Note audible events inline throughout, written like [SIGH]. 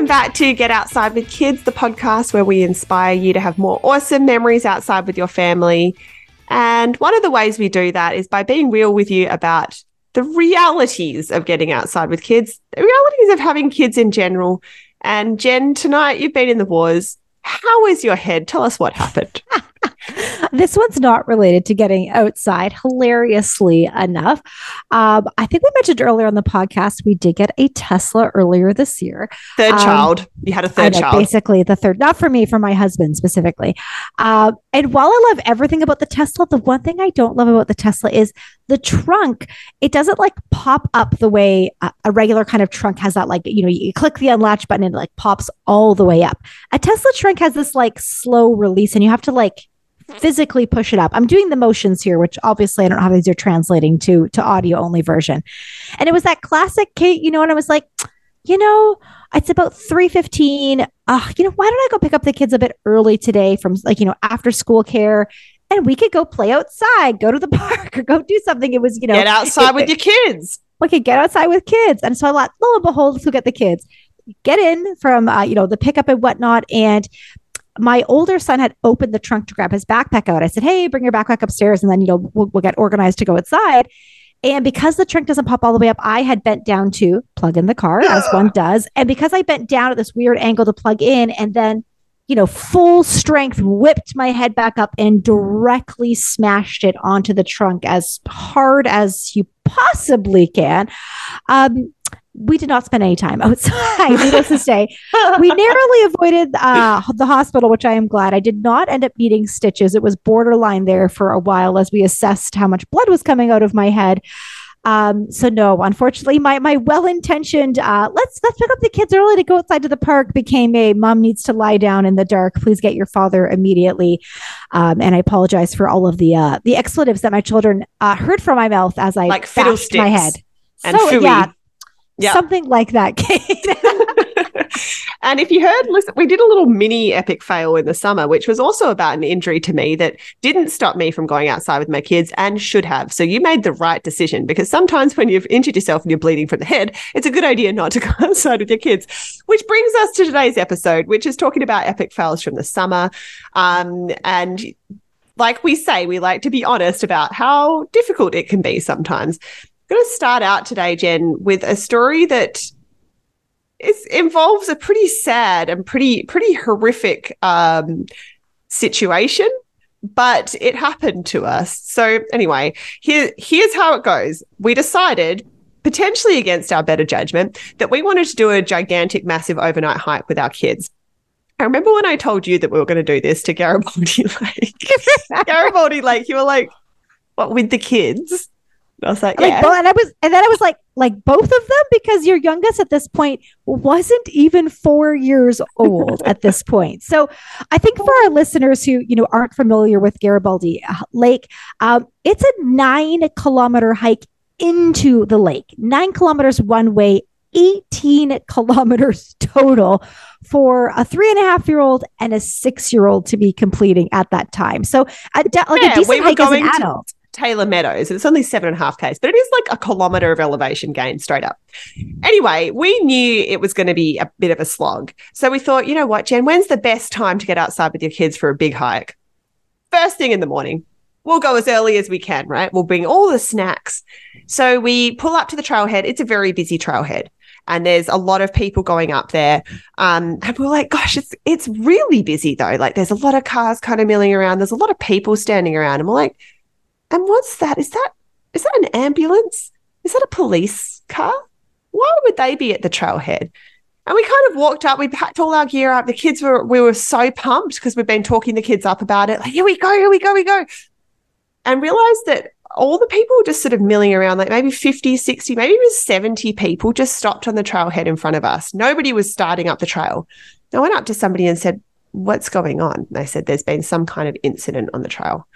Welcome back to Get Outside with Kids, the podcast where we inspire you to have more awesome memories outside with your family. And one of the ways we do that is by being real with you about the realities of getting outside with kids, the realities of having kids in general. And Jen, tonight you've been in the wars. How is your head? Tell us what happened. [LAUGHS] this one's not related to getting outside, hilariously enough. Um, I think we mentioned earlier on the podcast, we did get a Tesla earlier this year. Third um, child. You had a third know, child. Basically, the third, not for me, for my husband specifically. Uh, and while I love everything about the Tesla, the one thing I don't love about the Tesla is the trunk. It doesn't like pop up the way a, a regular kind of trunk has that, like, you know, you click the unlatch button and it like pops all the way up. A Tesla trunk has this like slow release and you have to like physically push it up. I'm doing the motions here, which obviously I don't know how these are translating to to audio only version. And it was that classic Kate, you know, and I was like, you know, it's about 3:15. Uh, you know, why don't I go pick up the kids a bit early today from like, you know, after school care and we could go play outside, go to the [LAUGHS] park or go do something. It was, you know, get outside it, with your kids. We could get outside with kids. And so I thought, lo and behold, let's go get the kids. Get in from, uh, you know, the pickup and whatnot. And my older son had opened the trunk to grab his backpack out. I said, Hey, bring your backpack upstairs and then, you know, we'll, we'll get organized to go outside. And because the trunk doesn't pop all the way up, I had bent down to plug in the car as [GASPS] one does. And because I bent down at this weird angle to plug in and then, you know, full strength whipped my head back up and directly smashed it onto the trunk as hard as you possibly can. Um, we did not spend any time outside, [LAUGHS] needless to say. We narrowly avoided uh, the hospital, which I am glad. I did not end up needing stitches. It was borderline there for a while as we assessed how much blood was coming out of my head. Um, so no, unfortunately, my my well intentioned uh, let's let's pick up the kids early to go outside to the park became a mom needs to lie down in the dark. Please get your father immediately. Um, and I apologize for all of the uh, the expletives that my children uh, heard from my mouth as I like bashed my head. And so, yeah, Something like that, [LAUGHS] Kate. [LAUGHS] and if you heard, listen, we did a little mini epic fail in the summer, which was also about an injury to me that didn't stop me from going outside with my kids and should have. So you made the right decision because sometimes when you've injured yourself and you're bleeding from the head, it's a good idea not to go [LAUGHS] outside with your kids. Which brings us to today's episode, which is talking about epic fails from the summer. Um, and like we say, we like to be honest about how difficult it can be sometimes going to start out today, Jen, with a story that is, involves a pretty sad and pretty pretty horrific um, situation, but it happened to us. So anyway, here here's how it goes. We decided potentially against our better judgment that we wanted to do a gigantic massive overnight hike with our kids. I remember when I told you that we were going to do this to Garibaldi [LAUGHS] Lake. [LAUGHS] Garibaldi Lake, you were like, what with the kids? I was like, yeah. Like, and I was, and then I was like, like both of them, because your youngest at this point wasn't even four years old at this [LAUGHS] point. So I think for our listeners who, you know, aren't familiar with Garibaldi uh, Lake, um, it's a nine kilometer hike into the lake, nine kilometers one way, 18 kilometers total for a three and a half year old and a six year old to be completing at that time. So, a de- like yeah, a decent we hike as an adult. To- Taylor Meadows, and it's only seven and a half Ks, but it is like a kilometer of elevation gain straight up. Anyway, we knew it was going to be a bit of a slog. So we thought, you know what, Jen, when's the best time to get outside with your kids for a big hike? First thing in the morning. We'll go as early as we can, right? We'll bring all the snacks. So we pull up to the trailhead. It's a very busy trailhead and there's a lot of people going up there. Um, and we're like, gosh, it's it's really busy though. Like there's a lot of cars kind of milling around. There's a lot of people standing around, and we're like, and what's that? Is that is that an ambulance? Is that a police car? Why would they be at the trailhead? And we kind of walked up, we packed all our gear up. The kids were, we were so pumped because we've been talking the kids up about it. Like, here we go, here we go, we go. And realized that all the people just sort of milling around, like maybe 50, 60, maybe even 70 people just stopped on the trailhead in front of us. Nobody was starting up the trail. I went up to somebody and said, What's going on? And they said, There's been some kind of incident on the trail.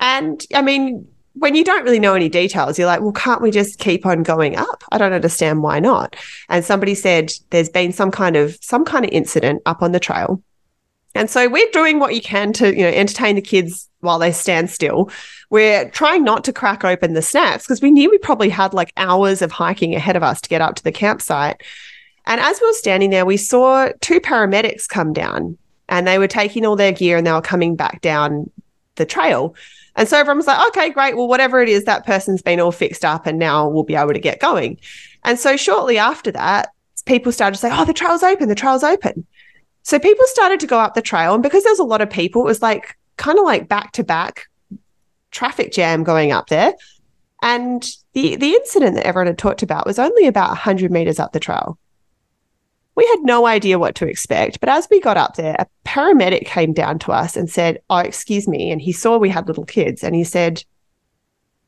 And I mean, when you don't really know any details, you're like, well, can't we just keep on going up? I don't understand why not. And somebody said there's been some kind of some kind of incident up on the trail. And so we're doing what you can to, you know, entertain the kids while they stand still. We're trying not to crack open the snacks because we knew we probably had like hours of hiking ahead of us to get up to the campsite. And as we were standing there, we saw two paramedics come down and they were taking all their gear and they were coming back down the trail. And so everyone was like, okay, great. Well, whatever it is, that person's been all fixed up and now we'll be able to get going. And so shortly after that, people started to say, oh, the trail's open, the trail's open. So people started to go up the trail. And because there was a lot of people, it was like kind of like back to back traffic jam going up there. And the, the incident that everyone had talked about was only about 100 meters up the trail. We had no idea what to expect. But as we got up there, a paramedic came down to us and said, Oh, excuse me. And he saw we had little kids and he said,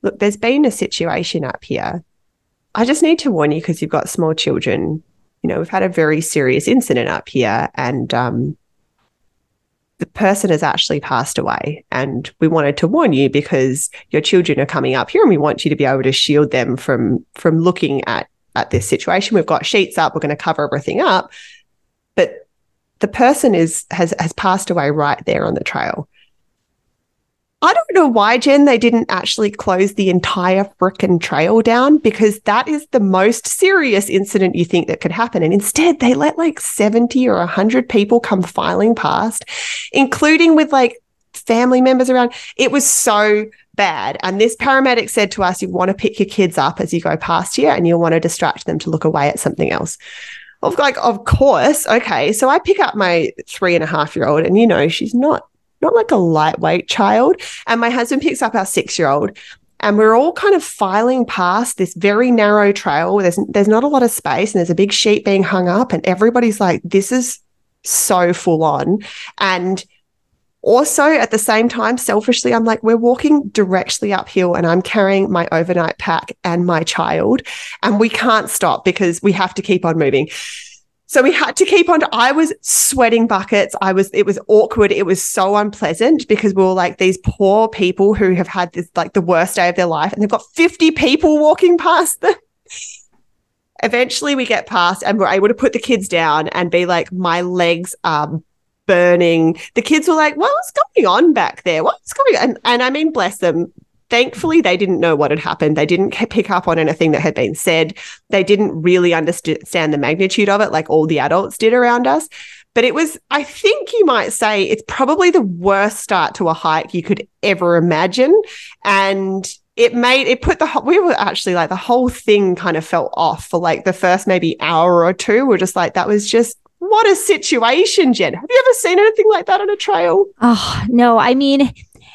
Look, there's been a situation up here. I just need to warn you because you've got small children. You know, we've had a very serious incident up here and um, the person has actually passed away. And we wanted to warn you because your children are coming up here and we want you to be able to shield them from from looking at at this situation. We've got sheets up, we're going to cover everything up. But the person is has has passed away right there on the trail. I don't know why, Jen, they didn't actually close the entire frickin' trail down because that is the most serious incident you think that could happen. And instead, they let like 70 or 100 people come filing past, including with like family members around. It was so bad. And this paramedic said to us, you want to pick your kids up as you go past here and you'll want to distract them to look away at something else. Of like, of course. Okay. So I pick up my three and a half year old and you know, she's not not like a lightweight child. And my husband picks up our six year old. And we're all kind of filing past this very narrow trail. There's there's not a lot of space, and there's a big sheet being hung up, and everybody's like, "This is so full on." And also at the same time, selfishly, I'm like, we're walking directly uphill and I'm carrying my overnight pack and my child, and we can't stop because we have to keep on moving. So we had to keep on. I was sweating buckets. I was, it was awkward. It was so unpleasant because we were like these poor people who have had this, like the worst day of their life and they've got 50 people walking past them. Eventually we get past and we're able to put the kids down and be like, my legs are burning. The kids were like, what's going on back there? What's going on? And, and I mean, bless them thankfully they didn't know what had happened they didn't pick up on anything that had been said they didn't really understand the magnitude of it like all the adults did around us but it was i think you might say it's probably the worst start to a hike you could ever imagine and it made it put the whole, we were actually like the whole thing kind of felt off for like the first maybe hour or two we're just like that was just what a situation jen. Have you ever seen anything like that on a trail? Oh no. I mean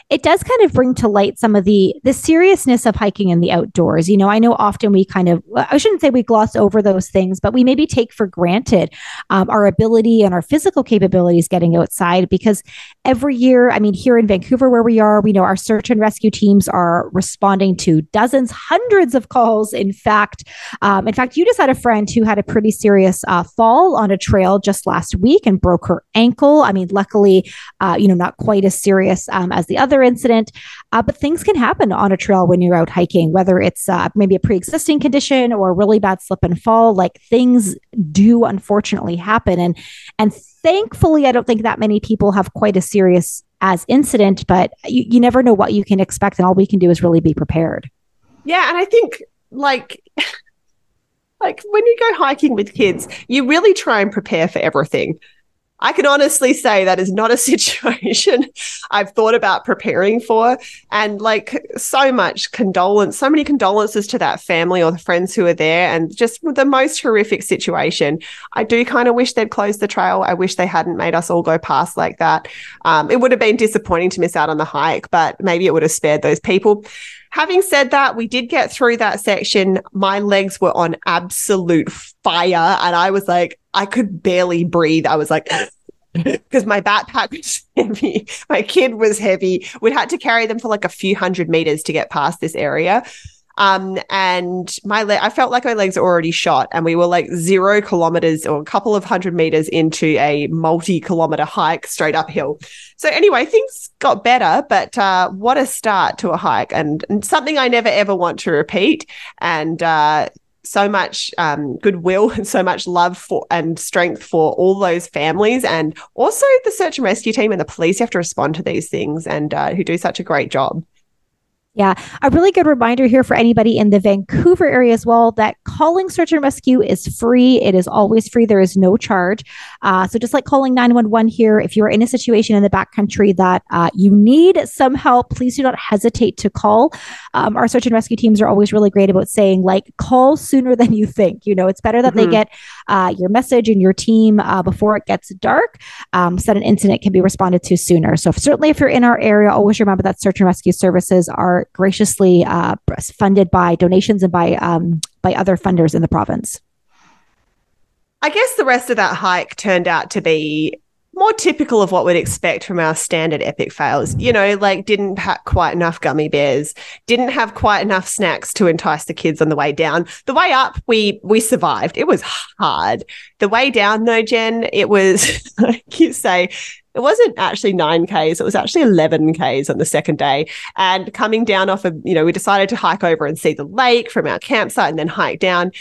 it does kind of bring to light some of the the seriousness of hiking in the outdoors. You know, I know often we kind of I shouldn't say we gloss over those things, but we maybe take for granted um, our ability and our physical capabilities getting outside because every year, I mean, here in Vancouver where we are, we know our search and rescue teams are responding to dozens, hundreds of calls. In fact, um, in fact, you just had a friend who had a pretty serious uh, fall on a trail just last week and broke her ankle. I mean, luckily, uh, you know, not quite as serious um, as the other incident. Uh, but things can happen on a trail when you're out hiking, whether it's uh, maybe a pre existing condition or a really bad slip and fall. Like things do unfortunately happen. And, and thankfully, I don't think that many people have quite a serious as incident, but you, you never know what you can expect. And all we can do is really be prepared. Yeah. And I think like, [LAUGHS] like when you go hiking with kids, you really try and prepare for everything. I can honestly say that is not a [LAUGHS] situation I've thought about preparing for. And like so much condolence, so many condolences to that family or the friends who are there, and just the most horrific situation. I do kind of wish they'd closed the trail. I wish they hadn't made us all go past like that. Um, it would have been disappointing to miss out on the hike, but maybe it would have spared those people. Having said that, we did get through that section. My legs were on absolute fire, and I was like, I could barely breathe. I was like, [GASPS] because my backpack was [LAUGHS] heavy. My kid was heavy. We'd had to carry them for like a few hundred meters to get past this area. Um, and my le- I felt like my legs were already shot, and we were like zero kilometers or a couple of hundred meters into a multi-kilometer hike straight uphill. So anyway, things got better, but uh, what a start to a hike, and, and, something I never ever want to repeat. And uh, so much um, goodwill [LAUGHS] and so much love for and strength for all those families. And also the search and rescue team and the police have to respond to these things and uh, who do such a great job Yeah, a really good reminder here for anybody in the Vancouver area as well that calling search and rescue is free. It is always free. There is no charge. Uh, so just like calling 911 here, if you're in a situation in the backcountry that uh, you need some help, please do not hesitate to call. Um, our search and rescue teams are always really great about saying like call sooner than you think. You know, it's better that mm-hmm. they get uh, your message and your team uh, before it gets dark, um, so that an incident can be responded to sooner. So if, certainly if you're in our area, always remember that search and rescue services are graciously uh, funded by donations and by um, by other funders in the province. I guess the rest of that hike turned out to be more typical of what we'd expect from our standard epic fails. You know, like didn't pack quite enough gummy bears, didn't have quite enough snacks to entice the kids on the way down. The way up, we we survived. It was hard. The way down, though, Jen, it was [LAUGHS] like you say, it wasn't actually 9Ks, it was actually 11Ks on the second day. And coming down off of, you know, we decided to hike over and see the lake from our campsite and then hike down.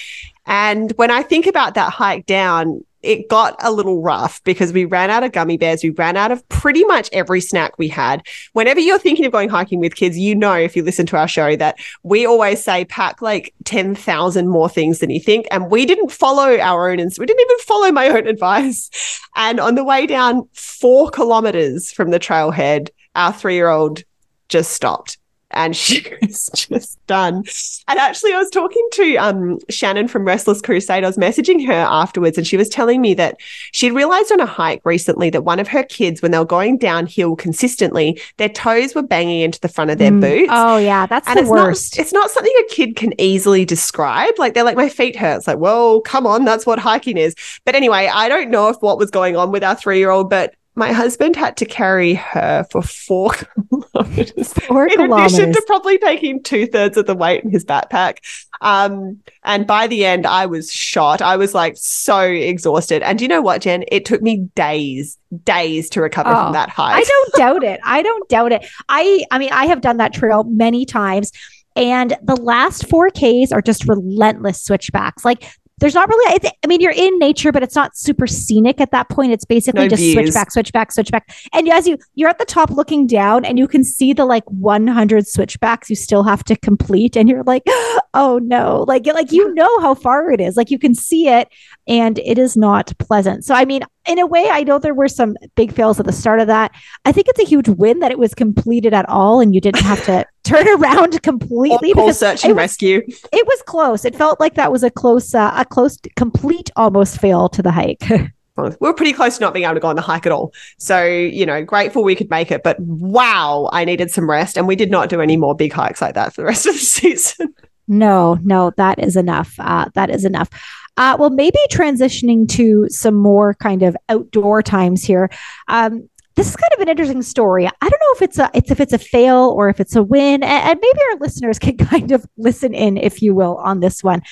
And when I think about that hike down, it got a little rough because we ran out of gummy bears. We ran out of pretty much every snack we had. Whenever you're thinking of going hiking with kids, you know, if you listen to our show, that we always say pack like 10,000 more things than you think. And we didn't follow our own, we didn't even follow my own [LAUGHS] advice. And on the way down four kilometers from the trailhead, our three year old just stopped and [LAUGHS] she was just done. And actually, I was talking to um, Shannon from Restless Crusade. I was messaging her afterwards, and she was telling me that she'd realized on a hike recently that one of her kids, when they were going downhill consistently, their toes were banging into the front of their mm. boots. Oh, yeah, that's and the it's worst. Not, it's not something a kid can easily describe. Like, they're like, my feet hurt. It's like, well, come on, that's what hiking is. But anyway, I don't know if what was going on with our three year old, but my husband had to carry her for four [LAUGHS] kilometers. Four in kilometers. addition to probably taking two thirds of the weight in his backpack. Um, and by the end, I was shot. I was like so exhausted. And you know what, Jen? It took me days, days to recover oh, from that hike. I don't [LAUGHS] doubt it. I don't doubt it. I, I mean, I have done that trail many times. And the last four Ks are just relentless switchbacks. Like there's not really i mean you're in nature but it's not super scenic at that point. It's basically no just views. switch back switch back switch back. And as you you're at the top looking down and you can see the like 100 switchbacks you still have to complete. And you're like [GASPS] oh no. Like like you know how far it is. Like you can see it and it is not pleasant. So i mean in a way i know there were some big fails at the start of that i think it's a huge win that it was completed at all and you didn't have to [LAUGHS] turn around completely Full search and rescue. it was close. It felt like that was a close, uh, a close, complete almost fail to the hike. [LAUGHS] we were pretty close to not being able to go on the hike at all. So, you know, grateful we could make it, but wow, I needed some rest. And we did not do any more big hikes like that for the rest of the [LAUGHS] season. No, no, that is enough. Uh, that is enough. Uh, well, maybe transitioning to some more kind of outdoor times here. Um, this is kind of an interesting story. I don't know if it's a it's if it's a fail or if it's a win, and, and maybe our listeners [LAUGHS] can kind of listen in, if you will, on this one.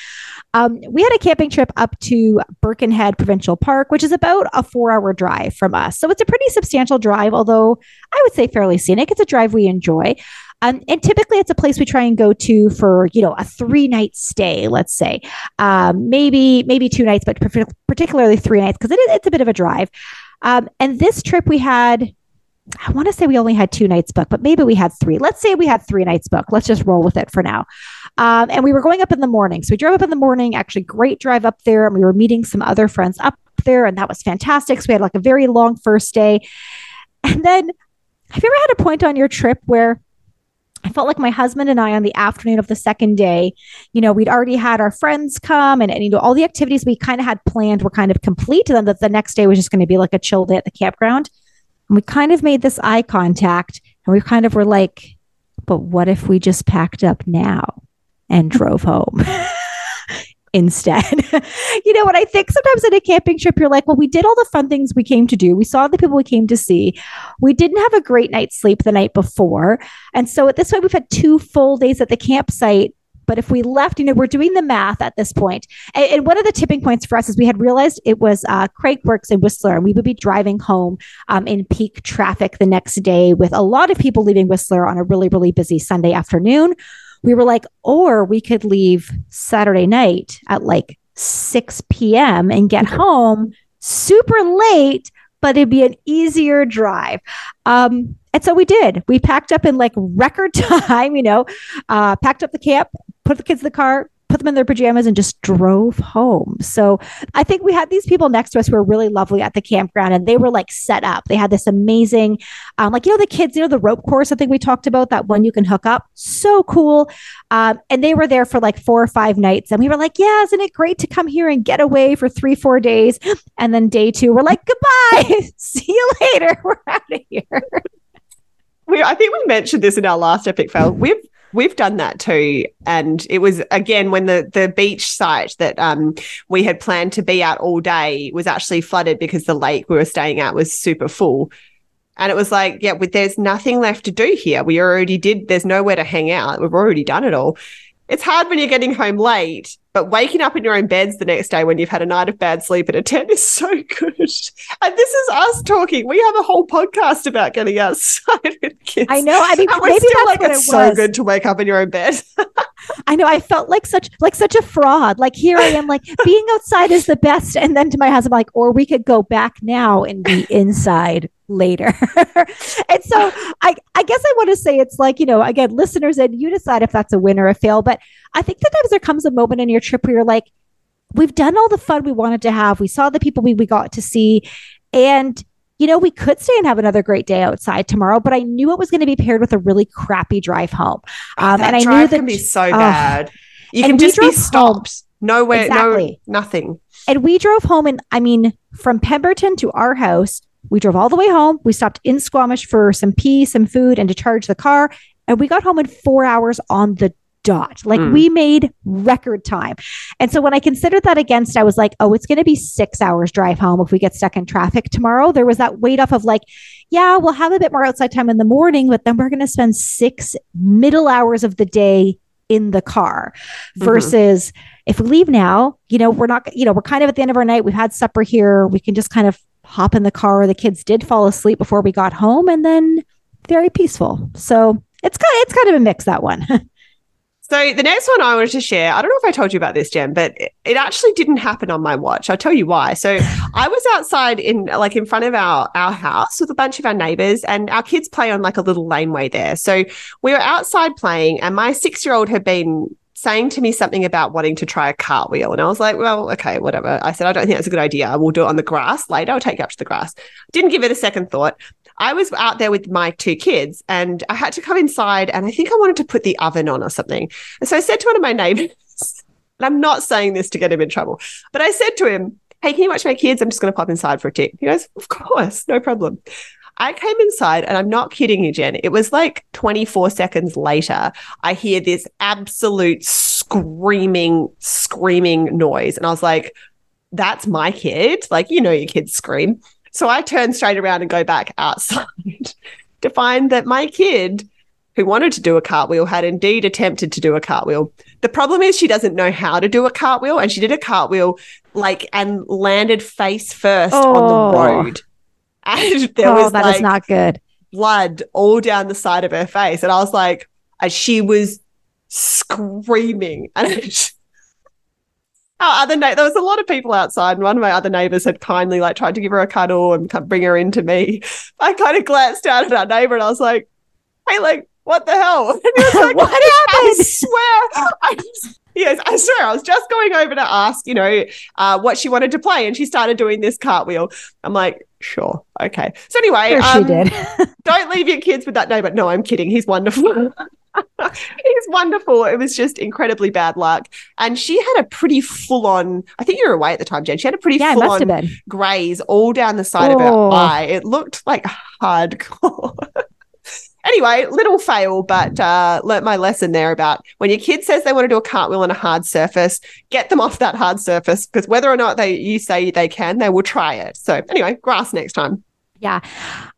Um, we had a camping trip up to Birkenhead Provincial Park, which is about a four-hour drive from us. So it's a pretty substantial drive, although I would say fairly scenic. It's a drive we enjoy. Um, and typically it's a place we try and go to for, you know, a three night stay, let's say, um, maybe, maybe two nights, but particularly three nights because it is, it's a bit of a drive. Um, and this trip we had, I want to say we only had two nights booked, but maybe we had three. Let's say we had three nights booked. Let's just roll with it for now. Um, and we were going up in the morning. So we drove up in the morning, actually, great drive up there. And we were meeting some other friends up there, and that was fantastic. So we had like a very long first day. And then, have you ever had a point on your trip where I felt like my husband and I on the afternoon of the second day, you know, we'd already had our friends come and, and you know, all the activities we kind of had planned were kind of complete. And then the, the next day was just going to be like a chill day at the campground. And we kind of made this eye contact and we kind of were like, but what if we just packed up now and drove home? [LAUGHS] instead. [LAUGHS] you know what I think sometimes in a camping trip, you're like, well, we did all the fun things we came to do. We saw the people we came to see. We didn't have a great night's sleep the night before. And so at this point, we've had two full days at the campsite. But if we left, you know, we're doing the math at this point. And, and one of the tipping points for us is we had realized it was uh, Crankworx in Whistler, and we would be driving home um, in peak traffic the next day with a lot of people leaving Whistler on a really, really busy Sunday afternoon we were like, or we could leave Saturday night at like 6 p.m. and get home super late, but it'd be an easier drive. Um, And so we did. We packed up in like record [LAUGHS] time, you know, uh, packed up the camp, put the kids in the car, put them in their pajamas and just drove home. So I think we had these people next to us who were really lovely at the campground and they were like set up. They had this amazing, um, like, you know, the kids, you know, the rope course, I think we talked about that one you can hook up. So cool. Um, and they were there for like four or five nights. And we were like, yeah, isn't it great to come here and get away for three, four days? And then day two, we're like, goodbye. [LAUGHS] See you later. We're out of here. We, I think we mentioned this in our last epic fail. We've we've done that too and it was again when the the beach site that um we had planned to be at all day was actually flooded because the lake we were staying at was super full. And it was like yeah there's nothing left to do here. We already did there's nowhere to hang out. We've already done it all it's hard when you're getting home late, but waking up in your own beds the next day when you've had a night of bad sleep at a tent is so good. [LAUGHS] And this is us talking. We have a whole podcast about getting outside [LAUGHS] with kids. I know. I mean, and we're still like it's it so good to wake up in your own bed. [LAUGHS] I know. I felt like such like such a fraud. Like here I am, like being outside is the best, and then to my husband, like, or we could go back now and be inside later. [LAUGHS] and so I, I guess I want to say it's like, you know, again, listeners, and you decide if that's a win or a fail. But I think sometimes there comes a moment in your trip where you're like, we've done all the fun we wanted to have. We saw the people we, we got to see. And, you know, we could stay and have another great day outside tomorrow, but I knew it was going to be paired with a really crappy drive home. Um, and I knew that can be so bad. You can just be stopped. Home. Nowhere, exactly. no, nothing. And we drove home, and I mean, from Pemberton to our house, we drove all the way home. We stopped in Squamish for some pee, some food, and to charge the car. And we got home in four hours on the dot. Like mm. we made record time. And so when I considered that against, I was like, oh, it's going to be six hours drive home if we get stuck in traffic tomorrow. There was that weight off of like, yeah, we'll have a bit more outside time in the morning, but then we're going to spend six middle hours of the day in the car mm-hmm. versus mm-hmm. if we leave now, you know, we're not, you know, we're kind of at the end of our night. We've had supper here. We can just kind of hop in the car. Or the kids did fall asleep before we got home and then very peaceful. So it's kind of, it's kind of a mix that one. [LAUGHS] so the next one I wanted to share, I don't know if I told you about this, Jen, but it, it actually didn't happen on my watch. I'll tell you why. So [LAUGHS] I was outside in like in front of our our house with a bunch of our neighbors and our kids play on like a little laneway there. So we were outside playing and my six year old had been saying to me something about wanting to try a cartwheel. And I was like, well, okay, whatever. I said, I don't think that's a good idea. We'll do it on the grass later. I'll take you up to the grass. Didn't give it a second thought. I was out there with my two kids and I had to come inside and I think I wanted to put the oven on or something. And so I said to one of my neighbors, [LAUGHS] and I'm not saying this to get him in trouble, but I said to him, Hey, can you watch my kids? I'm just going to pop inside for a tick. He goes, Of course, no problem. I came inside and I'm not kidding you, Jen. It was like 24 seconds later, I hear this absolute screaming, screaming noise. And I was like, that's my kid. Like, you know, your kids scream. So I turn straight around and go back outside [LAUGHS] to find that my kid who wanted to do a cartwheel had indeed attempted to do a cartwheel. The problem is she doesn't know how to do a cartwheel and she did a cartwheel like and landed face first oh. on the oh. road. [LAUGHS] And [LAUGHS] there oh, was that like, is not good. Blood all down the side of her face. And I was like, and she was screaming. [LAUGHS] And our other na- there was a lot of people outside, and one of my other neighbors had kindly like tried to give her a cuddle and bring her into me. I kind of glanced down at our neighbor and I was like, "Hey, like, what the hell? And he was like, what happened? I swear, I just, yes, I swear, I was just going over to ask, you know, uh, what she wanted to play, and she started doing this cartwheel. I'm like, sure, okay. So anyway, sure um, she did. [LAUGHS] don't leave your kids with that name. But No, I'm kidding. He's wonderful. [LAUGHS] He's wonderful. It was just incredibly bad luck. And she had a pretty full on, I think you were away at the time, Jen. She had a pretty yeah, full on graze all down the side oh. of her oh. eye. It looked like hardcore. [LAUGHS] anyway, little fail, but uh, learnt my lesson there about when your kid says they want to do a cartwheel on a hard surface, get them off that hard surface because whether or not they you say they can, they will try it. So anyway, grass next time. Yeah.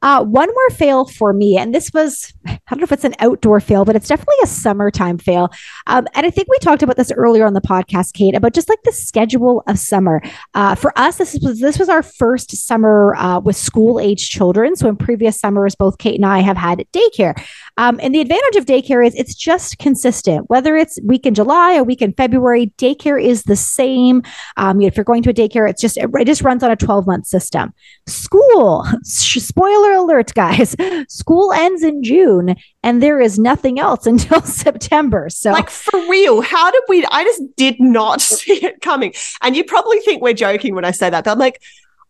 Uh, one more fail for me, and this was, I don't know if it's an outdoor fail, but it's definitely a summertime fail. Um, and I think we talked about this earlier on the podcast, Kate, about just like the schedule of summer. Uh, for us, this was this was our first summer uh, with school age children. So in previous summers, both Kate and I have had daycare. Um, and the advantage of daycare is it's just consistent, whether it's week in July or week in February. Daycare is the same. Um, if you're going to a daycare, it's just it just runs on a 12 month system. School, [LAUGHS] spoiler alert, guys. [LAUGHS] School ends in June, and there is nothing else [LAUGHS] until September. So, like for real, how did we? I just did not see it coming. And you probably think we're joking when I say that, but I'm like,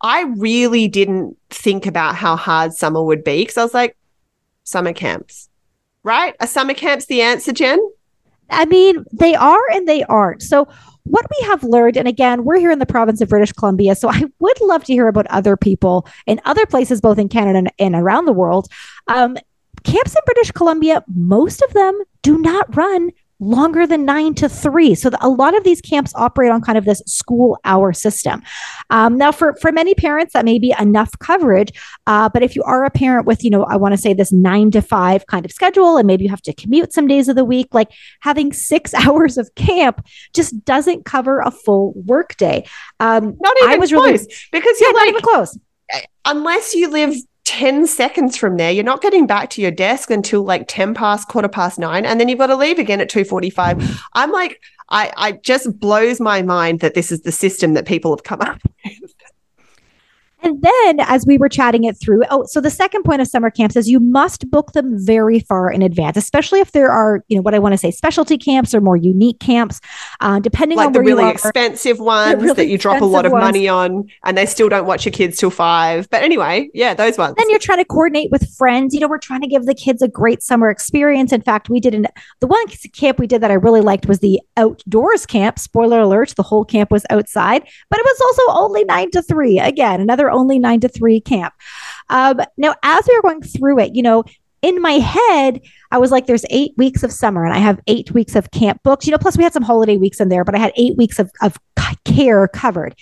I really didn't think about how hard summer would be because I was like, summer camps, right? Are summer camps the answer, Jen? I mean, they are and they aren't. So, what we have learned, and again, we're here in the province of British Columbia, so [LAUGHS] I would love to hear about other people in other places, both in Canada and, around the world. Um, camps in British Columbia, most of them do not run longer than nine to three. So the, a lot of these camps operate on kind of this school hour system. Um, now, for for many parents, that may be enough coverage. Uh, but if you are a parent with, you know, I want to say this nine to five kind of schedule, and maybe you have to commute some days of the week, like having six [LAUGHS] hours of camp just doesn't cover a full workday. Um, not even I was close really, because you're yeah, like, not even close. Unless you live 10 seconds from there you're not getting back to your desk until like 10 past quarter past 9 and then you've got to leave again at 2:45 i'm like i i just blows my mind that this is the system that people have come up [LAUGHS] with and then as we were chatting it through, oh, so the second point of summer camps is you must book them very far in advance, especially if there are, you know, what I want to say, specialty camps or more unique camps, uh, depending like on the really expensive ones really that you drop a lot of ones. money on and they still don't watch your kids till five. But anyway, yeah, those ones. Then you're trying to coordinate with friends. You know, we're trying to give the kids a great summer experience. In fact, we did an, the one camp we did that I really liked was the outdoors camp. Spoiler alert, the whole camp was outside, but it was also only nine to three. Again, another only nine to three camp. Um, now, as we were going through it, you know, in my head, I was like, there's eight weeks of summer and I have eight weeks of camp books, you know, plus we had some holiday weeks in there, but I had eight weeks of, of care covered.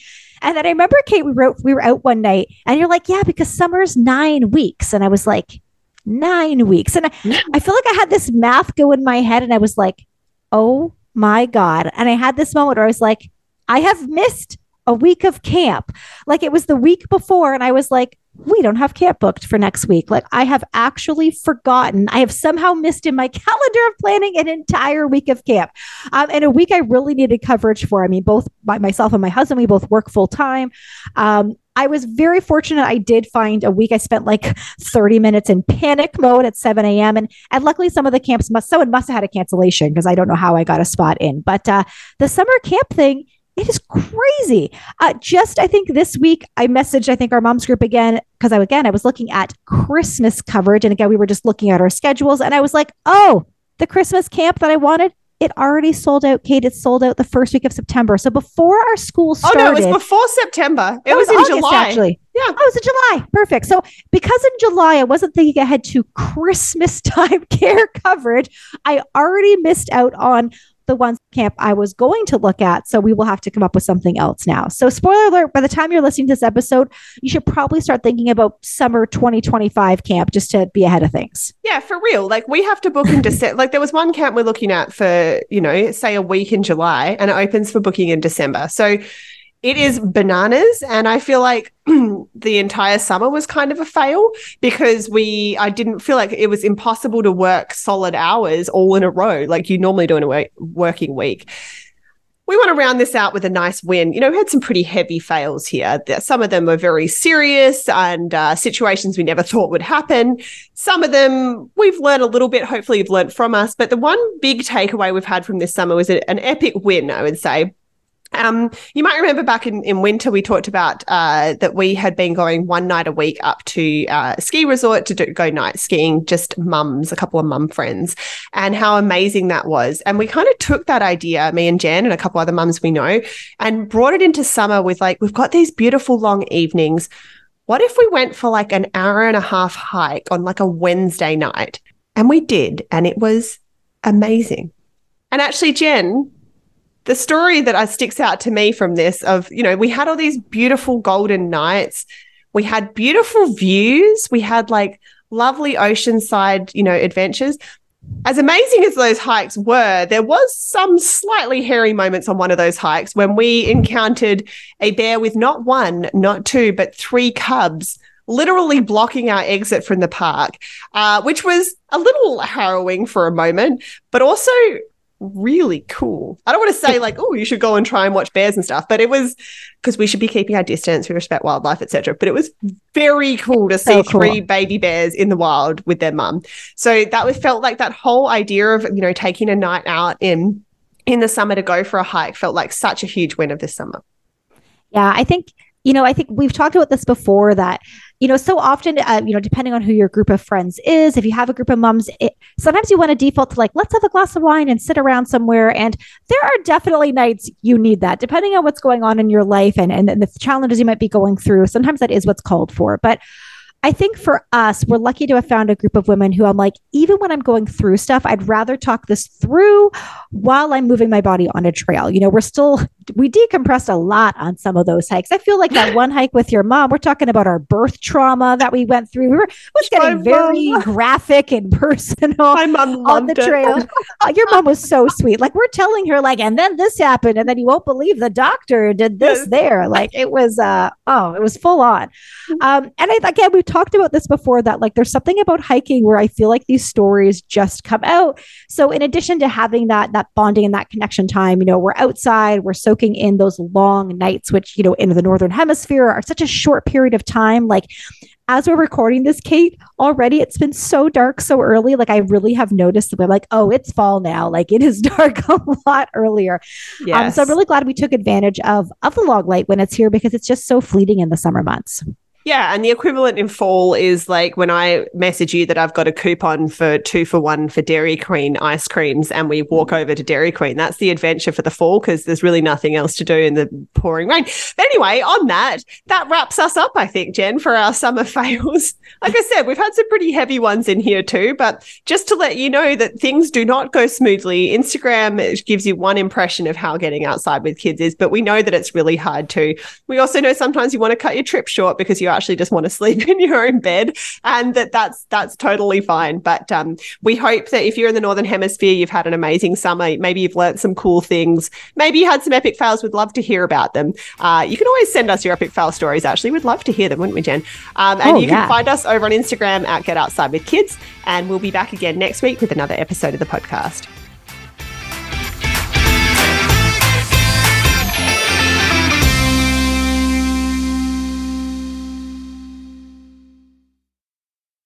And then I remember, Kate, we wrote, we were out one night and you're like, yeah, because summer's nine weeks. And I was like, nine weeks. And I, I feel like I had this math go in my head and I was like, oh my God. And I had this moment where I was like, I have missed a week of camp. Like it was the week before, and I was like, we don't have camp booked for next week. Like I have actually forgotten. I have somehow missed in my [LAUGHS] calendar of planning an entire week of camp. Um, and a week I really needed coverage for. I mean, both by myself and my husband, we both work full time. Um, I was very fortunate. I did find a week. I spent like 30 minutes in panic mode at 7 a.m. And, and luckily some of the camps must, someone must have had a cancellation because I don't know how I got a spot in. But uh, the summer camp thing, it is crazy. Uh, just I think this week I messaged I think our mom's group again because I again I was looking at Christmas coverage and again we were just looking at our schedules and I was like, oh, the Christmas camp that I wanted it already sold out, Kate. It sold out the first week of September. So before our school started. Oh, no, it was before September. It was, was, in August, July. Actually. Yeah. Oh, it was in July. Perfect. So because in July, I wasn't thinking ahead to Christmas [LAUGHS] time care coverage, I already missed out on the one camp I was going to look at. So we will have to come up with something else now. So, spoiler alert, by the time you're listening to this episode, you should probably start thinking about summer 2025 camp just to be ahead of things. Yeah, for real. Like we have to book in December. [LAUGHS] like there was one camp we're looking at for, you know, say a week in July and it opens for booking in December. So it is bananas and i feel like [CLEARS THROAT] the entire summer was kind of a fail because we i didn't feel like it was impossible to work solid hours all in a row like you normally do in a working week we want to round this out with a nice win. You know, we had some pretty heavy fails here. Some of them were very serious and uh, situations we never thought would happen. Some of them we've learned a little bit. Hopefully, you've learned from us. But the one big takeaway we've had from this summer was an epic win, I would say. Um, you might remember back in, in winter, we talked about uh, that we had been going one night a week up to uh, a ski resort to do, go night skiing, just mums, a couple of mum friends, and how amazing that was. And we kind of took that idea, me and Jen and a couple other mums we know, and brought it into summer with like, we've got these beautiful long evenings. What if we went for like an hour and a half hike on like a Wednesday night? And we did, and it was amazing. And actually, Jen, the story that sticks out to me from this of, you know, we had all these beautiful golden nights. We had beautiful views. We had like lovely oceanside, you know, adventures. As amazing as those hikes were, there was some slightly hairy moments on one of those hikes when we encountered a bear with not one, not two, but three cubs literally blocking our exit from the park, uh, which was a little harrowing for a moment, but also really cool. I don't want to say like, oh, you should go and try and watch bears and stuff, but it was because we should be keeping our distance, we respect wildlife, etc. But it was very cool to see so cool. three baby bears in the wild with their mum. So that was felt like that whole idea of you know taking a night out in in the summer to go for a hike felt like such a huge win of this summer. Yeah, I think you know, I think we've talked about this before that you know, so often, uh, you know, depending on who your group of friends is, if you have a group of moms, it, sometimes you want to default to like, let's have a glass of wine and sit around somewhere. And there are definitely nights you need that, depending on what's going on in your life and, and, and the challenges you might be going through. Sometimes that is what's called for. But I think for us, we're lucky to have found a group of women who I'm like, even when I'm going through stuff, I'd rather talk this through while I'm moving my body on a trail. You know, we're still, we decompressed a lot on some of those hikes. I feel like that [LAUGHS] one hike with your mom, we're talking about our birth trauma that we went through. We were, was getting very [LAUGHS] graphic and personal my mom on the trail. uh, your mom was so sweet. Like we're telling her like, and then this happened. And then you won't believe the doctor did this there. Like it was, uh, oh, it was full on. Um, and I, again, we've talked about this before that like there's something about hiking where I feel like these stories just come out. So in addition to having that that bonding and that connection time, you know, we're outside, we're soaking in those long nights, which you know in the northern hemisphere are such a short period of time. Like as we're recording this, Kate, already it's been so dark so early. Like I really have noticed that we're like, oh, it's fall now. Like it is [LAUGHS] dark a lot earlier. Yes. Um, so I'm really glad we took advantage of of the log light when it's here because it's just so fleeting in the summer months. Yeah, and the equivalent in fall is like when I message you that I've got a coupon for two for one for Dairy Queen ice creams and we walk mm. over to Dairy Queen. That's the adventure for the fall because there's really nothing else to do in the pouring rain. But anyway, on that, that wraps us up, I think, Jen, for our summer [LAUGHS] fails. Like I said, we've had some pretty heavy ones in here too, but just to let you know that things do not go smoothly. Instagram gives you one impression of how getting outside with kids is, but we know that it's really hard too. We also know sometimes you want to cut your trip short because you actually just want to [LAUGHS] sleep in your own bed and that that's that's totally fine. But um, we hope that if you're in the northern hemisphere you've had an amazing summer. Maybe you've learned some cool things. Maybe you had some epic fails. We'd love to hear about them. Uh, you can always send us your epic fail stories actually. We'd love to hear them wouldn't we jen? Um, and oh, you yeah. can find us over on instagram at get outside with kids and we'll be back again next week with another episode of the podcast